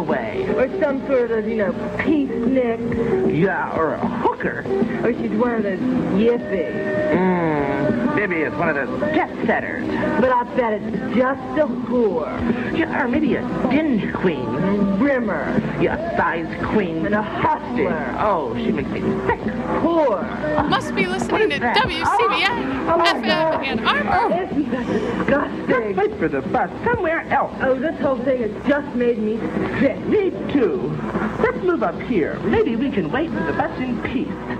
getaway. Or some sort of, you know, peace nick. Yeah, or a hooker. Or she's one of those yippies. Mmm, maybe it's one of those jet setters. But I bet it's just a whore. Yeah, or maybe a binge queen. A rimmer. Yeah, size queen. And a hustler. Oh, she makes me sick. Poor. Must be listening to WCBN Oh, oh FM oh, Ann Arbor. Oh, Isn't that disgusting? Let's wait for the bus somewhere else. Oh, this whole thing has just made me sick. Me too. Let's move up here. Maybe we can wait for the bus in peace.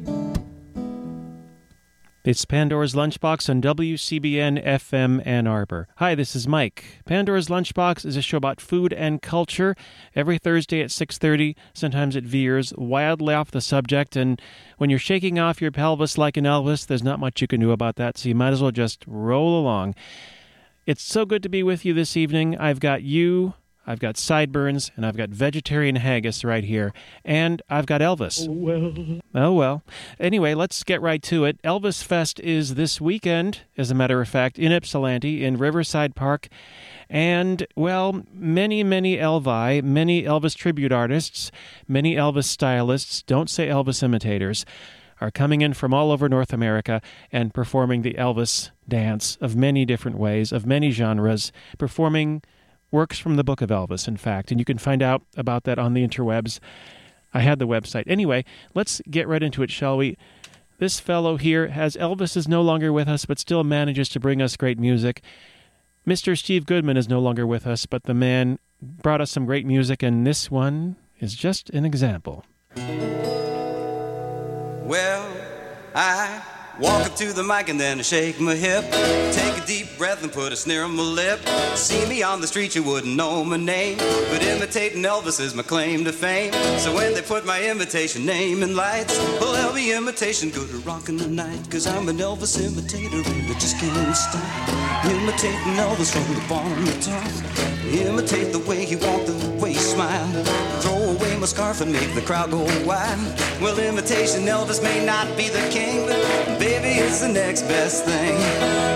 It's Pandora's Lunchbox on WCBN FM Ann Arbor. Hi, this is Mike. Pandora's Lunchbox is a show about food and culture. Every Thursday at 6:30, sometimes it veers wildly off the subject and when you're shaking off your pelvis like an Elvis, there's not much you can do about that, so you might as well just roll along. It's so good to be with you this evening. I've got you, I've got sideburns, and I've got vegetarian haggis right here. And I've got Elvis. Oh, well. Oh, well. Anyway, let's get right to it. Elvis Fest is this weekend, as a matter of fact, in Ypsilanti, in Riverside Park. And, well, many, many Elvi, many Elvis tribute artists, many Elvis stylists, don't say Elvis imitators, are coming in from all over North America and performing the Elvis dance of many different ways, of many genres, performing works from the Book of Elvis, in fact. And you can find out about that on the interwebs. I had the website. Anyway, let's get right into it, shall we? This fellow here has Elvis is no longer with us, but still manages to bring us great music. Mr. Steve Goodman is no longer with us, but the man brought us some great music, and this one is just an example. Well, I walk up to the mic and then I shake my hip. Take a deep breath and put a sneer on my lip. See me on the street, you wouldn't know my name. But imitating Elvis is my claim to fame. So when they put my imitation name in lights, well, there'll be imitation good at rockin' the night. Cause I'm an Elvis imitator and I just can't stop. Imitating Elvis from the bottom to top. Imitate the way he walked, the way he smiled. Throw away my scarf and make the crowd go wild. Well, imitation Elvis may not be the king, but it's the next best thing.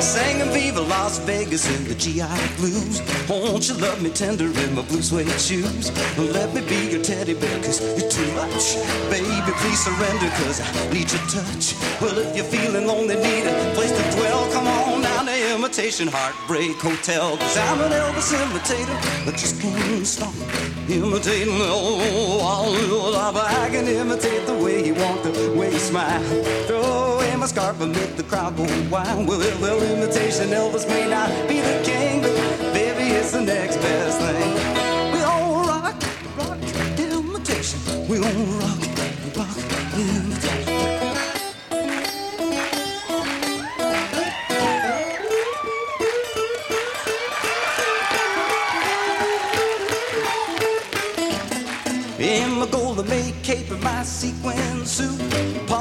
Singing Viva Las Vegas in the GI blues. Won't you love me tender in my blue suede shoes? Let me be your teddy bear, cause you're too much. Baby, please surrender, cause I need your touch. Well, if you're feeling lonely, need a place to dwell, come on down to Imitation Heartbreak Hotel. Cause I'm an Elvis imitator, I just can't stop imitating. Oh, I'll, I can imitate the way you walked, the way you smile. Throw my scarf and make the crowd go wild. Well, well, imitation Elvis may not be the king, but baby, it's the next best thing. We all rock, rock, imitation. We all rock, rock, imitation. In my golden make cape and my sequin suit,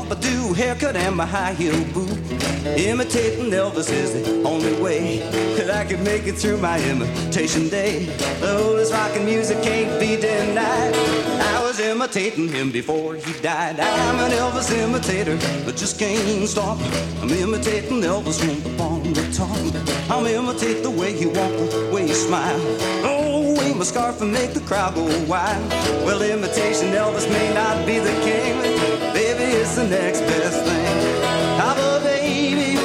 Pompadour haircut and my high heel boot. Imitating Elvis is the only way that I can make it through my imitation day. Oh, this rockin' music can't be denied. I was imitating him before he died. I'm an Elvis imitator, but just can't stop. I'm imitating Elvis from the bottom to top. I'm imitate the way he walk, the way he smile. Oh, wave my scarf and make the crowd go wild. Well, imitation Elvis may not be the king, it's the next best thing. A baby.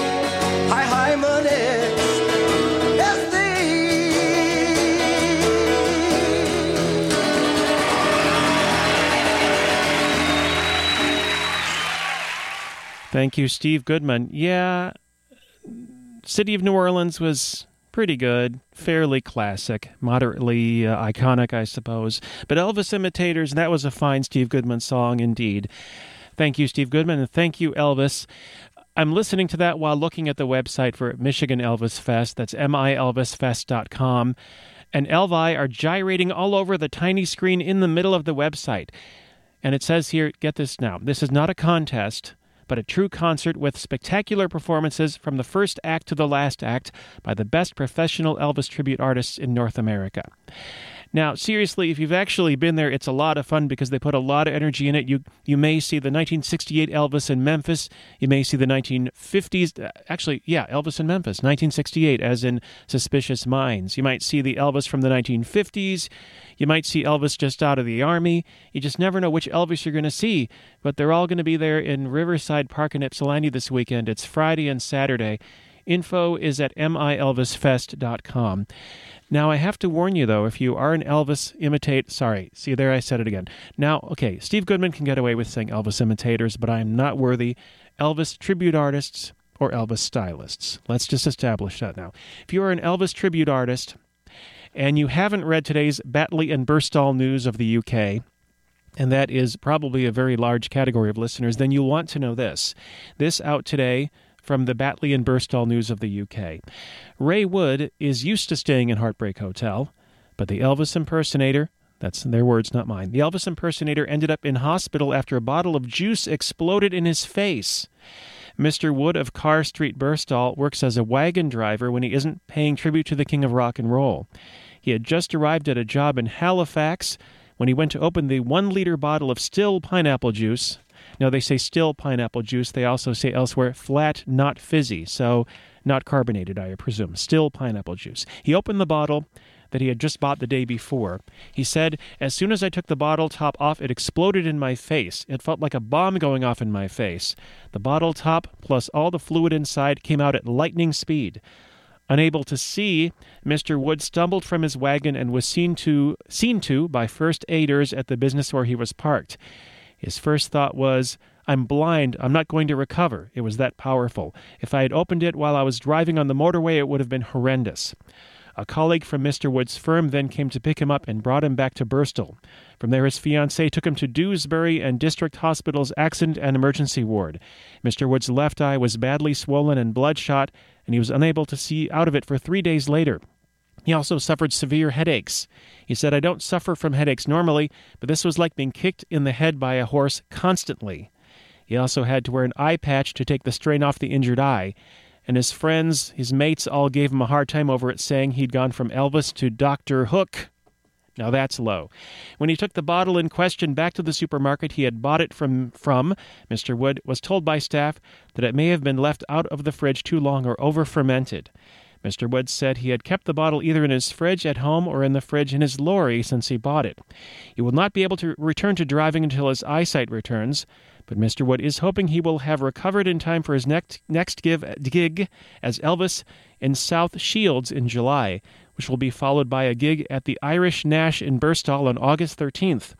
Thank you, Steve Goodman. Yeah, City of New Orleans was pretty good, fairly classic, moderately uh, iconic, I suppose. But Elvis Imitators, that was a fine Steve Goodman song indeed. Thank you, Steve Goodman, and thank you, Elvis. I'm listening to that while looking at the website for Michigan Elvis Fest. That's milvisfest.com. And Elvi are gyrating all over the tiny screen in the middle of the website. And it says here, get this now, this is not a contest, but a true concert with spectacular performances from the first act to the last act by the best professional Elvis tribute artists in North America. Now, seriously, if you've actually been there, it's a lot of fun because they put a lot of energy in it. You you may see the 1968 Elvis in Memphis. You may see the 1950s. uh, Actually, yeah, Elvis in Memphis, 1968, as in Suspicious Minds. You might see the Elvis from the 1950s. You might see Elvis just out of the army. You just never know which Elvis you're going to see. But they're all going to be there in Riverside Park in Ypsilanti this weekend. It's Friday and Saturday. Info is at milvisfest.com. Now, I have to warn you, though, if you are an Elvis imitate, sorry, see, there I said it again. Now, okay, Steve Goodman can get away with saying Elvis imitators, but I am not worthy. Elvis tribute artists or Elvis stylists. Let's just establish that now. If you are an Elvis tribute artist and you haven't read today's Batley and Birstall news of the UK, and that is probably a very large category of listeners, then you'll want to know this. This out today from the Batley and Birstall News of the UK. Ray Wood is used to staying in Heartbreak Hotel, but the Elvis impersonator, that's their words, not mine, the Elvis impersonator ended up in hospital after a bottle of juice exploded in his face. Mr. Wood of Carr Street, Birstall, works as a wagon driver when he isn't paying tribute to the king of rock and roll. He had just arrived at a job in Halifax when he went to open the one liter bottle of still pineapple juice. Now, they say still pineapple juice. They also say elsewhere flat, not fizzy. So, not carbonated, I presume. Still pineapple juice. He opened the bottle that he had just bought the day before. He said, As soon as I took the bottle top off, it exploded in my face. It felt like a bomb going off in my face. The bottle top, plus all the fluid inside, came out at lightning speed. Unable to see, Mr. Wood stumbled from his wagon and was seen to seen to by first aiders at the business where he was parked. His first thought was, I'm blind, I'm not going to recover. It was that powerful. If I had opened it while I was driving on the motorway, it would have been horrendous. A colleague from Mr. Wood's firm then came to pick him up and brought him back to Birstall. From there, his fiancée took him to Dewsbury and District Hospital's Accident and Emergency Ward. Mr. Wood's left eye was badly swollen and bloodshot, and he was unable to see out of it for three days later. He also suffered severe headaches. He said, I don't suffer from headaches normally, but this was like being kicked in the head by a horse constantly. He also had to wear an eye patch to take the strain off the injured eye. And his friends, his mates, all gave him a hard time over it, saying he'd gone from Elvis to Dr. Hook. Now that's low. When he took the bottle in question back to the supermarket he had bought it from, from, Mr. Wood was told by staff that it may have been left out of the fridge too long or over fermented. Mr. Wood said he had kept the bottle either in his fridge at home or in the fridge in his lorry since he bought it. He will not be able to return to driving until his eyesight returns, but Mr. Wood is hoping he will have recovered in time for his next, next give, gig as Elvis in South Shields in July, which will be followed by a gig at the Irish Nash in Birstall on August 13th.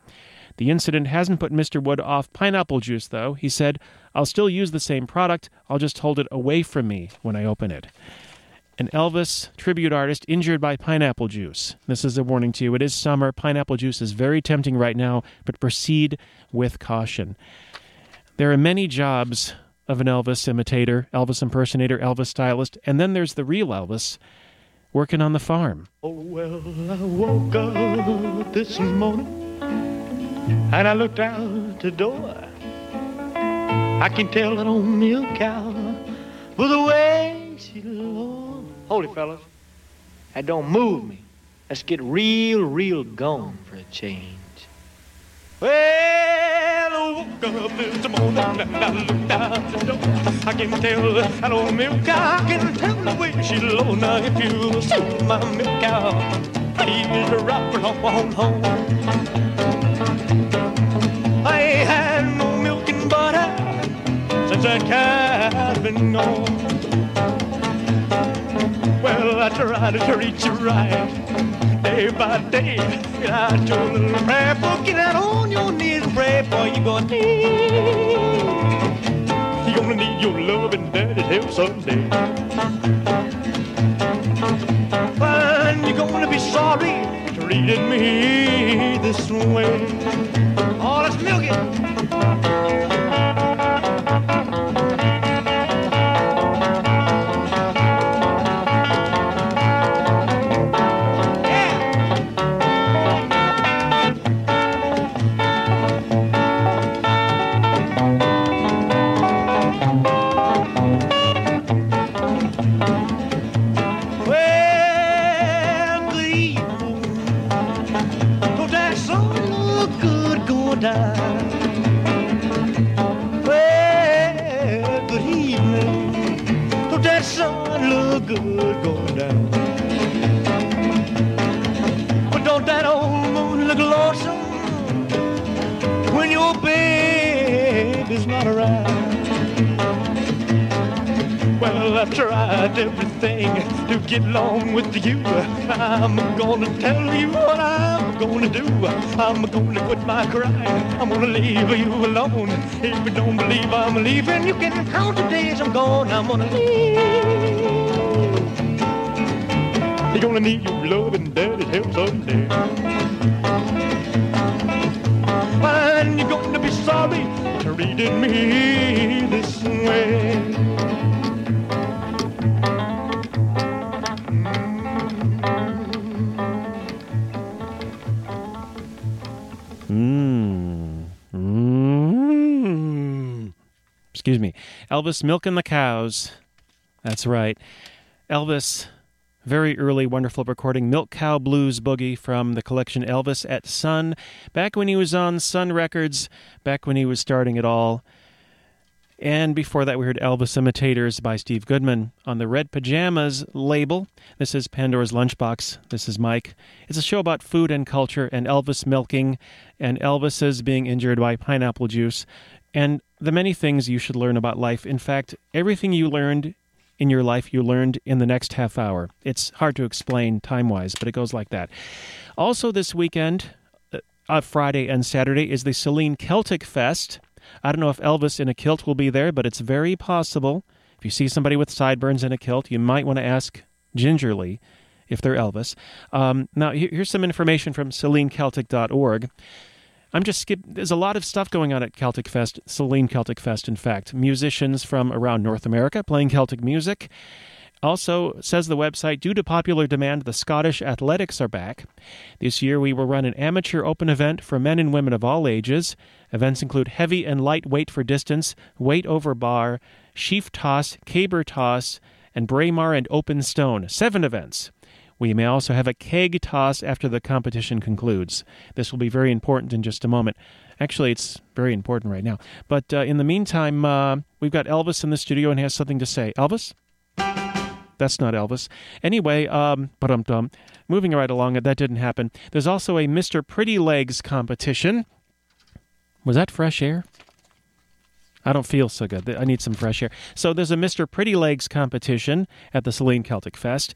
The incident hasn't put Mr. Wood off pineapple juice, though. He said, I'll still use the same product, I'll just hold it away from me when I open it an Elvis tribute artist injured by pineapple juice. This is a warning to you. It is summer. Pineapple juice is very tempting right now, but proceed with caution. There are many jobs of an Elvis imitator, Elvis impersonator, Elvis stylist, and then there's the real Elvis working on the farm. Oh, well, I woke up this morning and I looked out the door. I can tell that old milk cow with the way she looks. Hold it, fellas. That don't move me. Let's get real, real gone for a change. Well, I woke up this morning and I looked out the door. I can tell that old milk cow. I can tell the way she low. Now if you see my milk cow, please rock on home. Home. I ain't had no milk and butter since that cow's been gone. Well, I tried to treat you right day by day. Get out your little prayer book, get out on your knees and pray for you gonna need. You're gonna need your love and daddy's help someday. And you're gonna be sorry treating me this way. Oh, let's milk I'm gonna quit my crying. I'm gonna leave you alone. If you don't believe I'm leaving, you can count the days I'm gone. I'm gonna leave. You're gonna need your love and daddy's help someday. And you're gonna be sorry treated me this way. Excuse me. Elvis milking the cows. That's right. Elvis, very early, wonderful recording, Milk Cow Blues Boogie from the collection Elvis at Sun. Back when he was on Sun Records, back when he was starting it all. And before that, we heard Elvis Imitators by Steve Goodman on the Red Pajamas label. This is Pandora's Lunchbox. This is Mike. It's a show about food and culture and Elvis milking and Elvis's being injured by pineapple juice and the many things you should learn about life. In fact, everything you learned in your life, you learned in the next half hour. It's hard to explain time wise, but it goes like that. Also, this weekend, uh, Friday and Saturday, is the Saline Celtic Fest. I don't know if Elvis in a kilt will be there, but it's very possible. If you see somebody with sideburns in a kilt, you might want to ask gingerly if they're Elvis. Um, now, here's some information from SalineCeltic.org. I'm just skip. There's a lot of stuff going on at Celtic Fest, Saline Celtic Fest. In fact, musicians from around North America playing Celtic music. Also, says the website, due to popular demand, the Scottish Athletics are back. This year, we will run an amateur open event for men and women of all ages. Events include heavy and light weight for distance, weight over bar, sheaf toss, caber toss, and braemar and open stone. Seven events. We may also have a keg toss after the competition concludes. This will be very important in just a moment. Actually, it's very important right now. But uh, in the meantime, uh, we've got Elvis in the studio and has something to say. Elvis? That's not Elvis. Anyway, um, I'm. Moving right along, that didn't happen. There's also a Mr. Pretty Legs competition. Was that fresh air? I don't feel so good. I need some fresh air. So there's a Mr. Pretty Legs competition at the Saline Celtic Fest.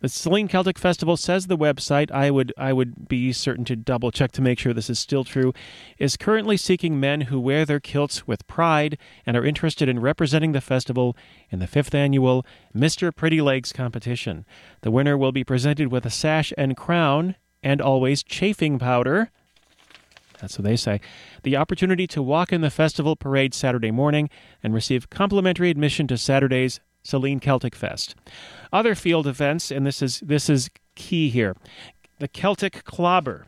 The Saline Celtic Festival says the website, I would I would be certain to double check to make sure this is still true, is currently seeking men who wear their kilts with pride and are interested in representing the festival in the fifth annual Mr. Pretty Legs competition. The winner will be presented with a sash and crown and always chafing powder. That's what they say. The opportunity to walk in the festival parade Saturday morning and receive complimentary admission to Saturday's Saline Celtic Fest. Other field events, and this is this is key here. The Celtic Clobber.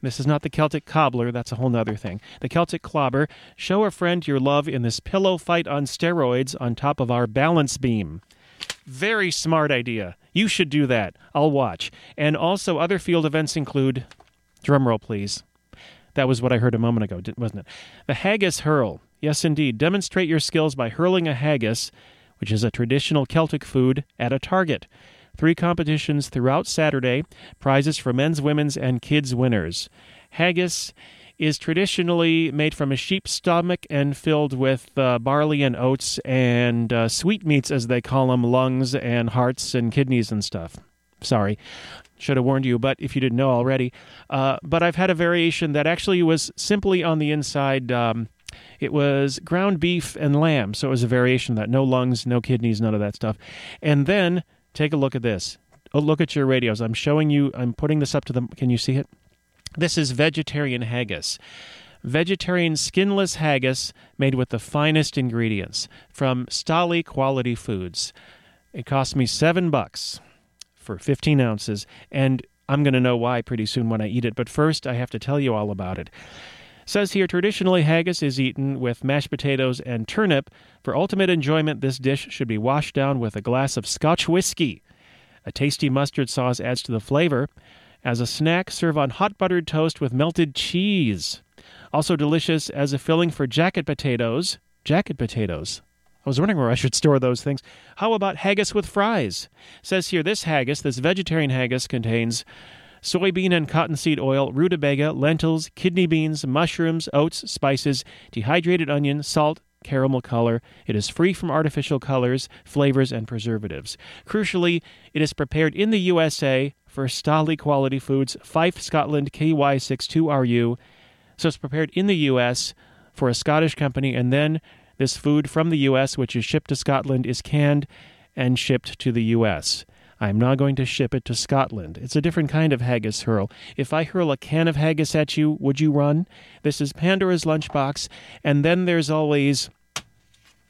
This is not the Celtic Cobbler, that's a whole other thing. The Celtic Clobber. Show a friend your love in this pillow fight on steroids on top of our balance beam. Very smart idea. You should do that. I'll watch. And also, other field events include, drumroll please. That was what I heard a moment ago, wasn't it? The Haggis Hurl. Yes, indeed. Demonstrate your skills by hurling a haggis which is a traditional Celtic food, at a target. Three competitions throughout Saturday, prizes for men's, women's, and kids' winners. Haggis is traditionally made from a sheep's stomach and filled with uh, barley and oats and uh, sweetmeats, as they call them, lungs and hearts and kidneys and stuff. Sorry, should have warned you, but if you didn't know already. Uh, but I've had a variation that actually was simply on the inside. Um, it was ground beef and lamb, so it was a variation of that. No lungs, no kidneys, none of that stuff. And then take a look at this. Oh, look at your radios. I'm showing you. I'm putting this up to them. Can you see it? This is vegetarian haggis. Vegetarian skinless haggis made with the finest ingredients from Stahly Quality Foods. It cost me seven bucks for 15 ounces, and I'm going to know why pretty soon when I eat it. But first, I have to tell you all about it. Says here, traditionally haggis is eaten with mashed potatoes and turnip. For ultimate enjoyment, this dish should be washed down with a glass of Scotch whiskey. A tasty mustard sauce adds to the flavor. As a snack, serve on hot buttered toast with melted cheese. Also delicious as a filling for jacket potatoes. Jacket potatoes. I was wondering where I should store those things. How about haggis with fries? says here this haggis, this vegetarian haggis, contains soybean and cottonseed oil, rutabaga, lentils, kidney beans, mushrooms, oats, spices, dehydrated onion, salt, caramel color. It is free from artificial colors, flavors, and preservatives. Crucially, it is prepared in the USA for Stahly Quality Foods, Fife, Scotland, KY62RU. So it's prepared in the US for a Scottish company, and then this food from the US, which is shipped to Scotland, is canned and shipped to the US. I'm not going to ship it to Scotland. It's a different kind of haggis hurl. If I hurl a can of haggis at you, would you run? This is Pandora's Lunchbox. And then there's always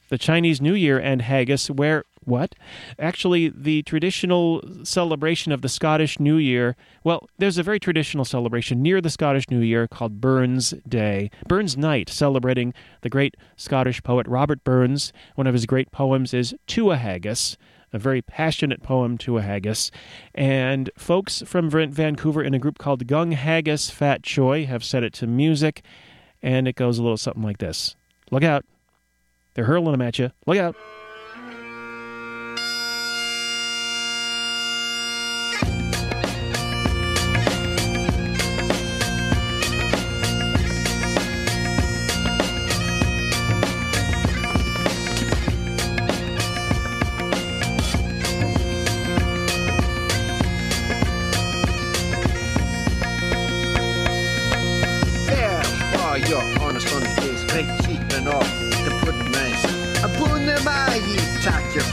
the Chinese New Year and haggis, where what? Actually, the traditional celebration of the Scottish New Year. Well, there's a very traditional celebration near the Scottish New Year called Burns Day, Burns Night, celebrating the great Scottish poet Robert Burns. One of his great poems is To a Haggis, a very passionate poem to a haggis. And folks from Vancouver in a group called Gung Haggis Fat Choi have set it to music, and it goes a little something like this Look out. They're hurling them at you. Look out.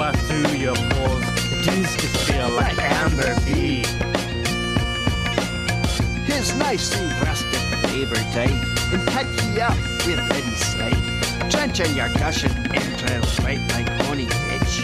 through your pores. It used to feel like amber bee. His and rusted paper tight and pack ye up with ready slate, drenching your gushing entrails right like honey pitch.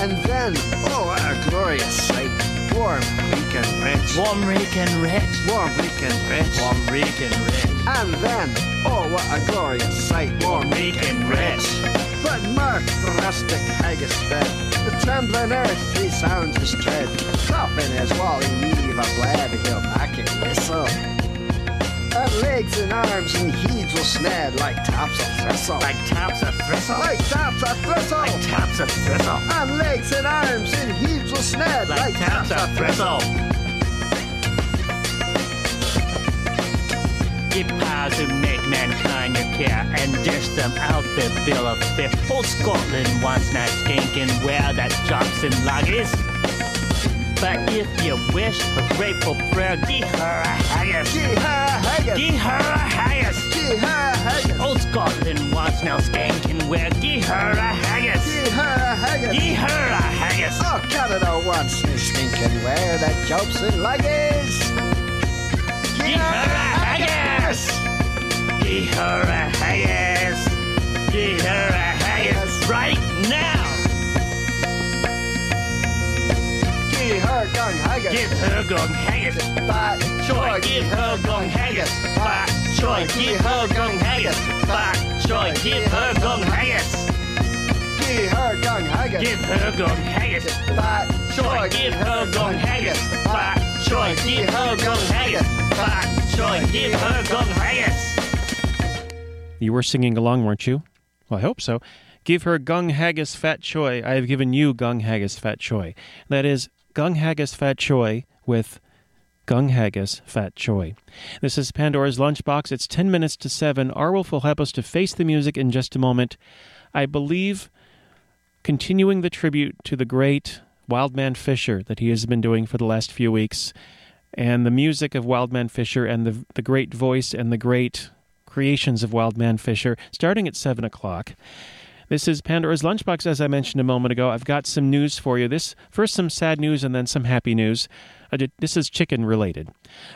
And then, oh, what a glorious sight! Warm, weak, and rich. Warm, weak, and rich. Warm, weak, and rich. Warm, weak, and rich. And then, oh, what a glorious sight! Warm, weak, and rich but mark the rustic haggis fed. The trembling earth, he sounds his tread, chopping his wally weave a blab, he'll back it whistle. At legs and arms and heeds will snag like taps of thistle. Like taps of thistle. Like taps of thistle. Like taps of thistle. And legs and arms and heeds will snag like, like tops of thistle. It powers who make mankind a care and dish them out their bill of fare. Old Scotland wants not stinking wear that Johnson log is. But if you wish a grateful prayer, gee her a haggis. Gee her a haggis. Gee her haggis. Gee her haggis. Old Scotland wants now skanking where gee her a haggis. Gee her a haggis. Gee her a haggis. Oh, Canada wants no stinking wear that Jobson lug is haggis! Give her a haggis! Give her a haggis right now! Give her gong haggis! Give her gong haggis! Fat joy! Give her gong haggis! Fat joy! Give her gong haggis! Fat joy! Give her gong haggis! Give her gong haggis! Give her gong haggis! Joy! Give her gong haggis! By joy! Give her gong haggis! Were singing along, weren't you? Well, I hope so. Give her gung haggis fat choi. I have given you gung haggis fat choi. That is gung haggis fat choi with gung haggis fat choi. This is Pandora's Lunchbox. It's 10 minutes to 7. R. Wolf will help us to face the music in just a moment. I believe continuing the tribute to the great Wildman Fischer that he has been doing for the last few weeks, and the music of Wildman Fischer, and the, the great voice and the great creations of Wildman Fischer, starting at 7 o'clock. This is Pandora's Lunchbox, as I mentioned a moment ago. I've got some news for you. This first, some sad news, and then some happy news. De- this is chicken related.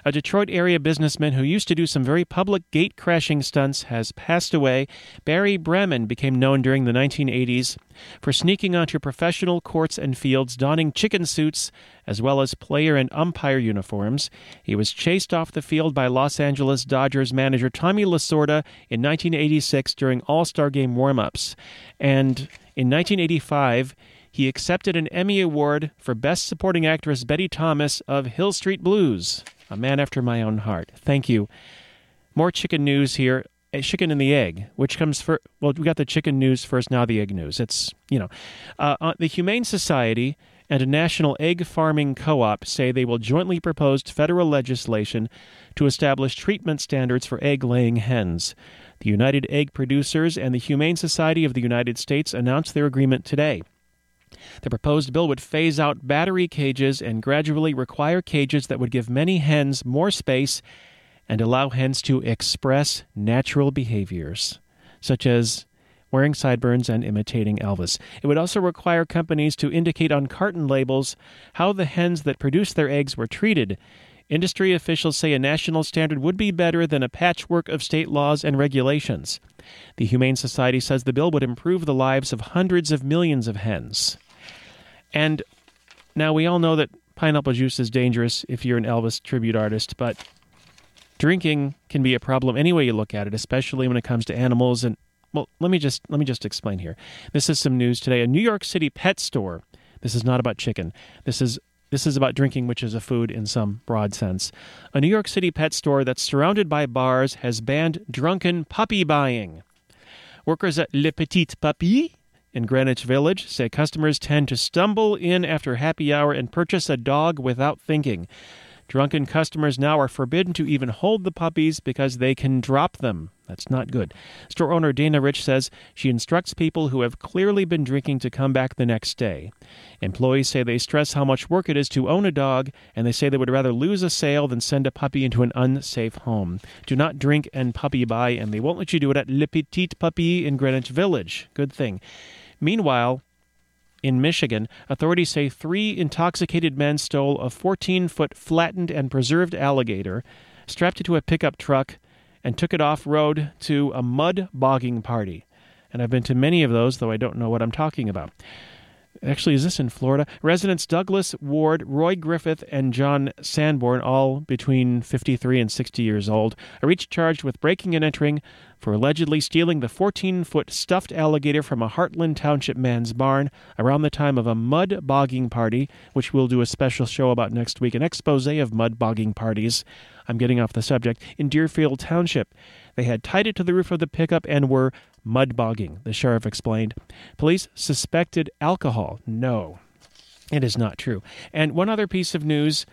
A Detroit area businessman who used to do some very public gate crashing stunts has passed away. Barry Bremen became known during the 1980s for sneaking onto professional courts and fields donning chicken suits as well as player and umpire uniforms. He was chased off the field by Los Angeles Dodgers manager Tommy Lasorda in 1986 during All Star Game warm ups. And in 1985, he accepted an Emmy Award for Best Supporting Actress Betty Thomas of Hill Street Blues, a man after my own heart. Thank you. More chicken news here. Chicken and the egg, which comes for Well, we got the chicken news first, now the egg news. It's, you know, uh, uh, the Humane Society and a national egg farming co op say they will jointly propose federal legislation to establish treatment standards for egg laying hens. The United Egg Producers and the Humane Society of the United States announced their agreement today. The proposed bill would phase out battery cages and gradually require cages that would give many hens more space and allow hens to express natural behaviors, such as wearing sideburns and imitating Elvis. It would also require companies to indicate on carton labels how the hens that produced their eggs were treated. Industry officials say a national standard would be better than a patchwork of state laws and regulations. The Humane Society says the bill would improve the lives of hundreds of millions of hens. And now we all know that pineapple juice is dangerous if you're an Elvis tribute artist, but drinking can be a problem any way you look at it, especially when it comes to animals and well, let me just let me just explain here. This is some news today. A New York City pet store. This is not about chicken. This is this is about drinking, which is a food in some broad sense. A New York City pet store that's surrounded by bars has banned drunken puppy buying. Workers at Le Petit Puppy in Greenwich Village say customers tend to stumble in after happy hour and purchase a dog without thinking. Drunken customers now are forbidden to even hold the puppies because they can drop them. That's not good. Store owner Dana Rich says she instructs people who have clearly been drinking to come back the next day. Employees say they stress how much work it is to own a dog, and they say they would rather lose a sale than send a puppy into an unsafe home. Do not drink and puppy buy, and they won't let you do it at Le Petit Puppy in Greenwich Village. Good thing. Meanwhile, in Michigan, authorities say three intoxicated men stole a 14 foot flattened and preserved alligator, strapped it to a pickup truck, and took it off road to a mud bogging party. And I've been to many of those, though I don't know what I'm talking about. Actually, is this in Florida? Residents Douglas Ward, Roy Griffith, and John Sanborn, all between 53 and 60 years old, are each charged with breaking and entering for allegedly stealing the 14 foot stuffed alligator from a Hartland Township man's barn around the time of a mud bogging party, which we'll do a special show about next week, an expose of mud bogging parties. I'm getting off the subject. In Deerfield Township, they had tied it to the roof of the pickup and were mud bogging, the sheriff explained. Police suspected alcohol. No, it is not true. And one other piece of news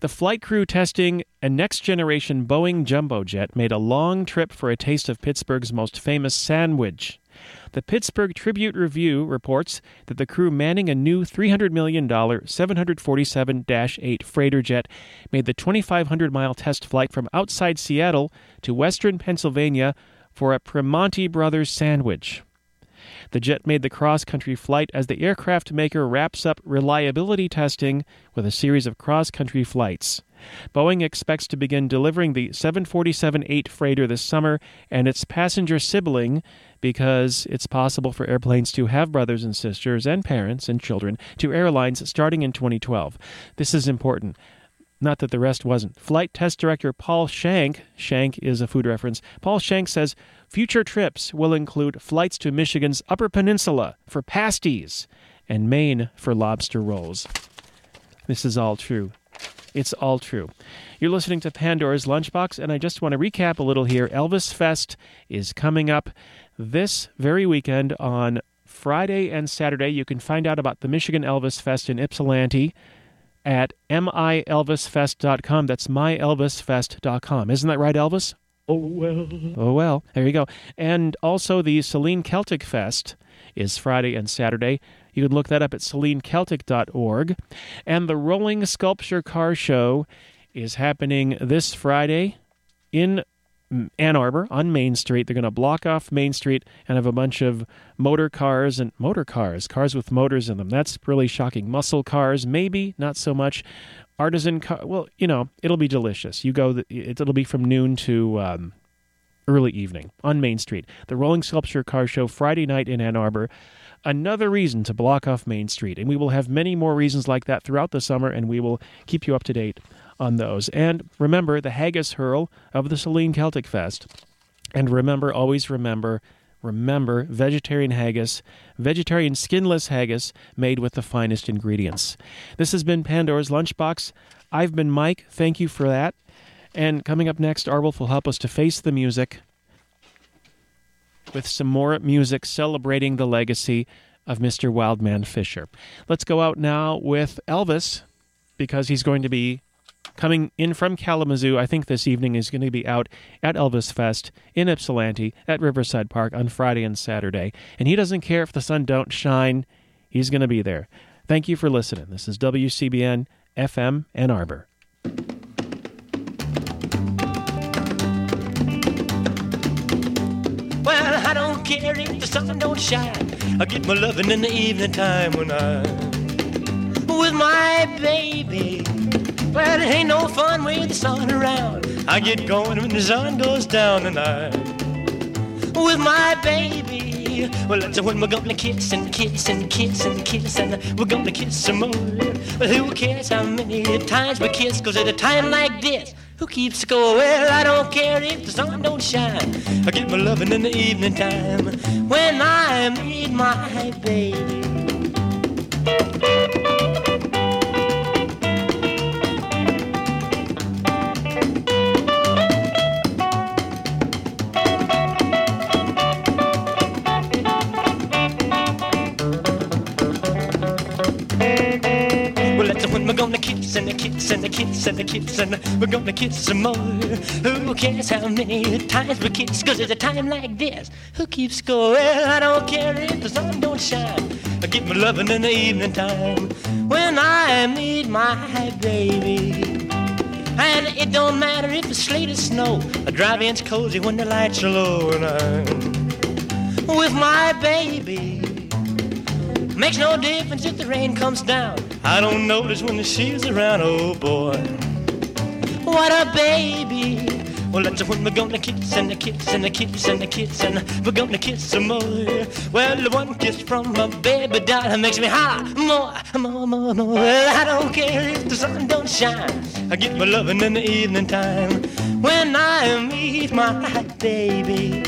the flight crew testing a next generation Boeing jumbo jet made a long trip for a taste of Pittsburgh's most famous sandwich. The Pittsburgh Tribune Review reports that the crew manning a new $300 million 747 8 freighter jet made the 2,500 mile test flight from outside Seattle to western Pennsylvania for a Primanti Brothers sandwich. The jet made the cross country flight as the aircraft maker wraps up reliability testing with a series of cross country flights. Boeing expects to begin delivering the 747 8 freighter this summer and its passenger sibling because it's possible for airplanes to have brothers and sisters and parents and children to airlines starting in 2012. This is important. Not that the rest wasn't. Flight test director Paul Shank, Shank is a food reference, Paul Shank says future trips will include flights to Michigan's Upper Peninsula for pasties and Maine for lobster rolls. This is all true. It's all true. You're listening to Pandora's Lunchbox, and I just want to recap a little here. Elvis Fest is coming up this very weekend on Friday and Saturday. You can find out about the Michigan Elvis Fest in Ypsilanti at milelvisfest.com. That's myelvisfest.com. Isn't that right, Elvis? Oh, well. Oh, well. There you go. And also, the Saline Celtic Fest is Friday and Saturday. You can look that up at salineceltic.org. And the Rolling Sculpture Car Show is happening this Friday in Ann Arbor on Main Street. They're going to block off Main Street and have a bunch of motor cars and motor cars, cars with motors in them. That's really shocking. Muscle cars, maybe, not so much. Artisan. Co- well, you know, it'll be delicious. You go. It, it'll be from noon to um, early evening on Main Street. The Rolling Sculpture Car Show Friday night in Ann Arbor. Another reason to block off Main Street, and we will have many more reasons like that throughout the summer, and we will keep you up to date on those. And remember the Haggis Hurl of the Saline Celtic Fest. And remember, always remember, remember vegetarian haggis, vegetarian skinless haggis made with the finest ingredients. This has been Pandora's Lunchbox. I've been Mike. Thank you for that. And coming up next, R. Wolf will help us to face the music with some more music celebrating the legacy of Mr. Wildman Fischer. Let's go out now with Elvis because he's going to be coming in from Kalamazoo. I think this evening is going to be out at Elvis Fest in Ypsilanti at Riverside Park on Friday and Saturday. And he doesn't care if the sun don't shine. He's going to be there. Thank you for listening. This is WCBN FM Ann Arbor. Well, I don't care if the sun don't shine. I get my loving in the evening time when I'm with my baby. Well, it ain't no fun with the sun around. I get going when the sun goes down tonight with my baby. Well, that's when we're gonna kiss and kiss and kiss and kiss and we're gonna kiss some more. Well, who cares how many times we kiss? Cause at a time like this, who keeps score? Well, I don't care if the sun don't shine. I get my loving in the evening time when I meet my baby. And we're gonna kiss some more. Who cares how many times we kiss? Cause at a time like this, who keeps score? Well, I don't care if the sun don't shine. I get my loving in the evening time when I meet my baby. And it don't matter if it's sleet or snow. I drive in's cozy when the lights are low and I'm with my baby. Makes no difference if the rain comes down. I don't notice when the she's around, oh boy. What a baby. Well, that's when we're gonna kiss and a kiss and a kiss and a kiss and we're gonna kiss some more. Well, the one kiss from my baby doll makes me holler more, more, more, more. Well, I don't care if the sun don't shine. I get my loving in the evening time when I meet my baby.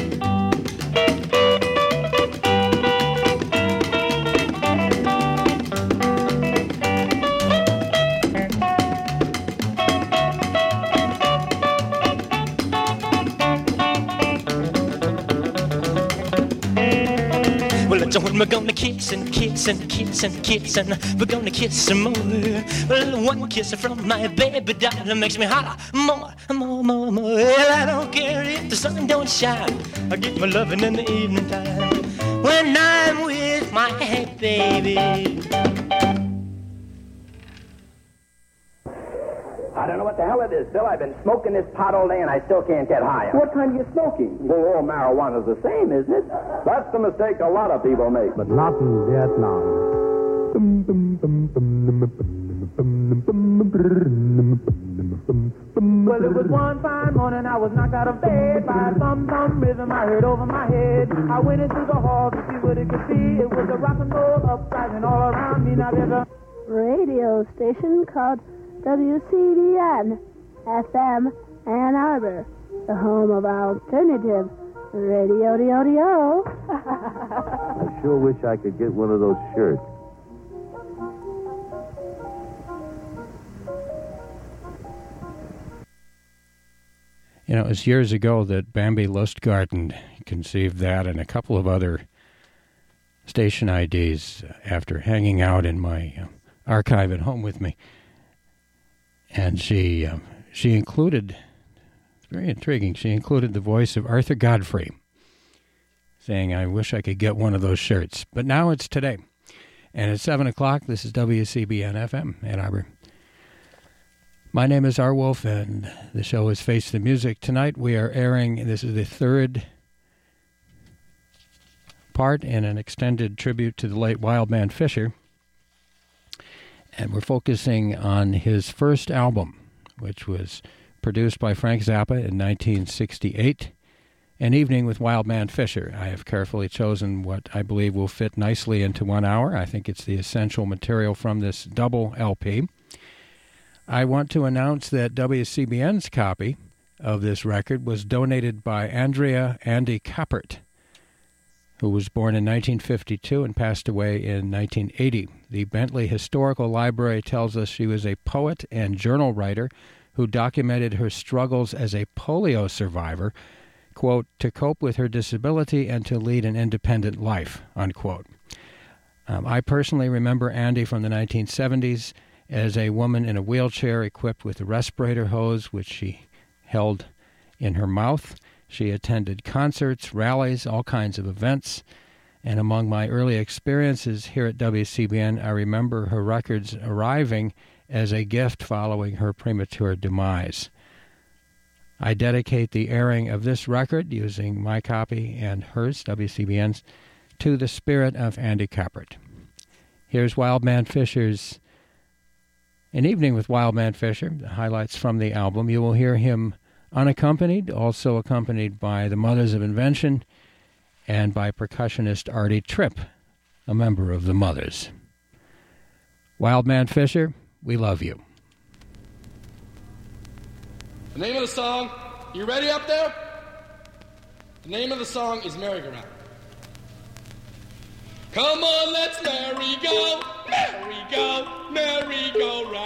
And kiss and kiss and we're gonna kiss some more. One kiss from my baby doll makes me holler more, more, more, more. Well, I don't care if the sun don't shine. I get my loving in the evening time when I'm with my baby. What the hell it is, Bill. I've been smoking this pot all day and I still can't get high. What kind are you smoking? Well, all marijuana's the same, isn't it? That's the mistake a lot of people make. But not in Vietnam. Well, it was one fine morning I was knocked out of bed by a thumb thumb rhythm I heard over my head. I went into the hall to see what it could be. It was a rock and roll uprising all around me. Now there's a radio station called WCBN FM Ann Arbor, the home of alternative radio. Dio, dio. I sure wish I could get one of those shirts. You know, it was years ago that Bambi Lustgarten conceived that and a couple of other station IDs after hanging out in my uh, archive at home with me. And she uh, she included very intriguing. She included the voice of Arthur Godfrey, saying, "I wish I could get one of those shirts." But now it's today, and at seven o'clock. This is WCBN FM Ann Arbor. My name is R. Wolf, and the show is Face the Music. Tonight we are airing, this is the third part in an extended tribute to the late Wildman Fischer. And we're focusing on his first album, which was produced by Frank Zappa in 1968. An Evening with Wildman Fischer. I have carefully chosen what I believe will fit nicely into one hour. I think it's the essential material from this double LP. I want to announce that WCBN's copy of this record was donated by Andrea Andy Kappert, who was born in 1952 and passed away in 1980. The Bentley Historical Library tells us she was a poet and journal writer who documented her struggles as a polio survivor, quote, to cope with her disability and to lead an independent life, unquote. Um, I personally remember Andy from the 1970s as a woman in a wheelchair equipped with a respirator hose, which she held in her mouth. She attended concerts, rallies, all kinds of events. And among my early experiences here at WCBN, I remember her records arriving as a gift following her premature demise. I dedicate the airing of this record, using my copy and hers, WCBN's, to the spirit of Andy Kappert. Here's Wildman Fischer's An Evening with Wildman Fischer, the highlights from the album. You will hear him unaccompanied, also accompanied by the Mothers of Invention and by percussionist Artie Tripp, a member of the Mothers. Wildman Fischer, we love you. The name of the song, you ready up there? The name of the song is Merry-Go-Round. Come on, let's merry go, merry go, merry go round.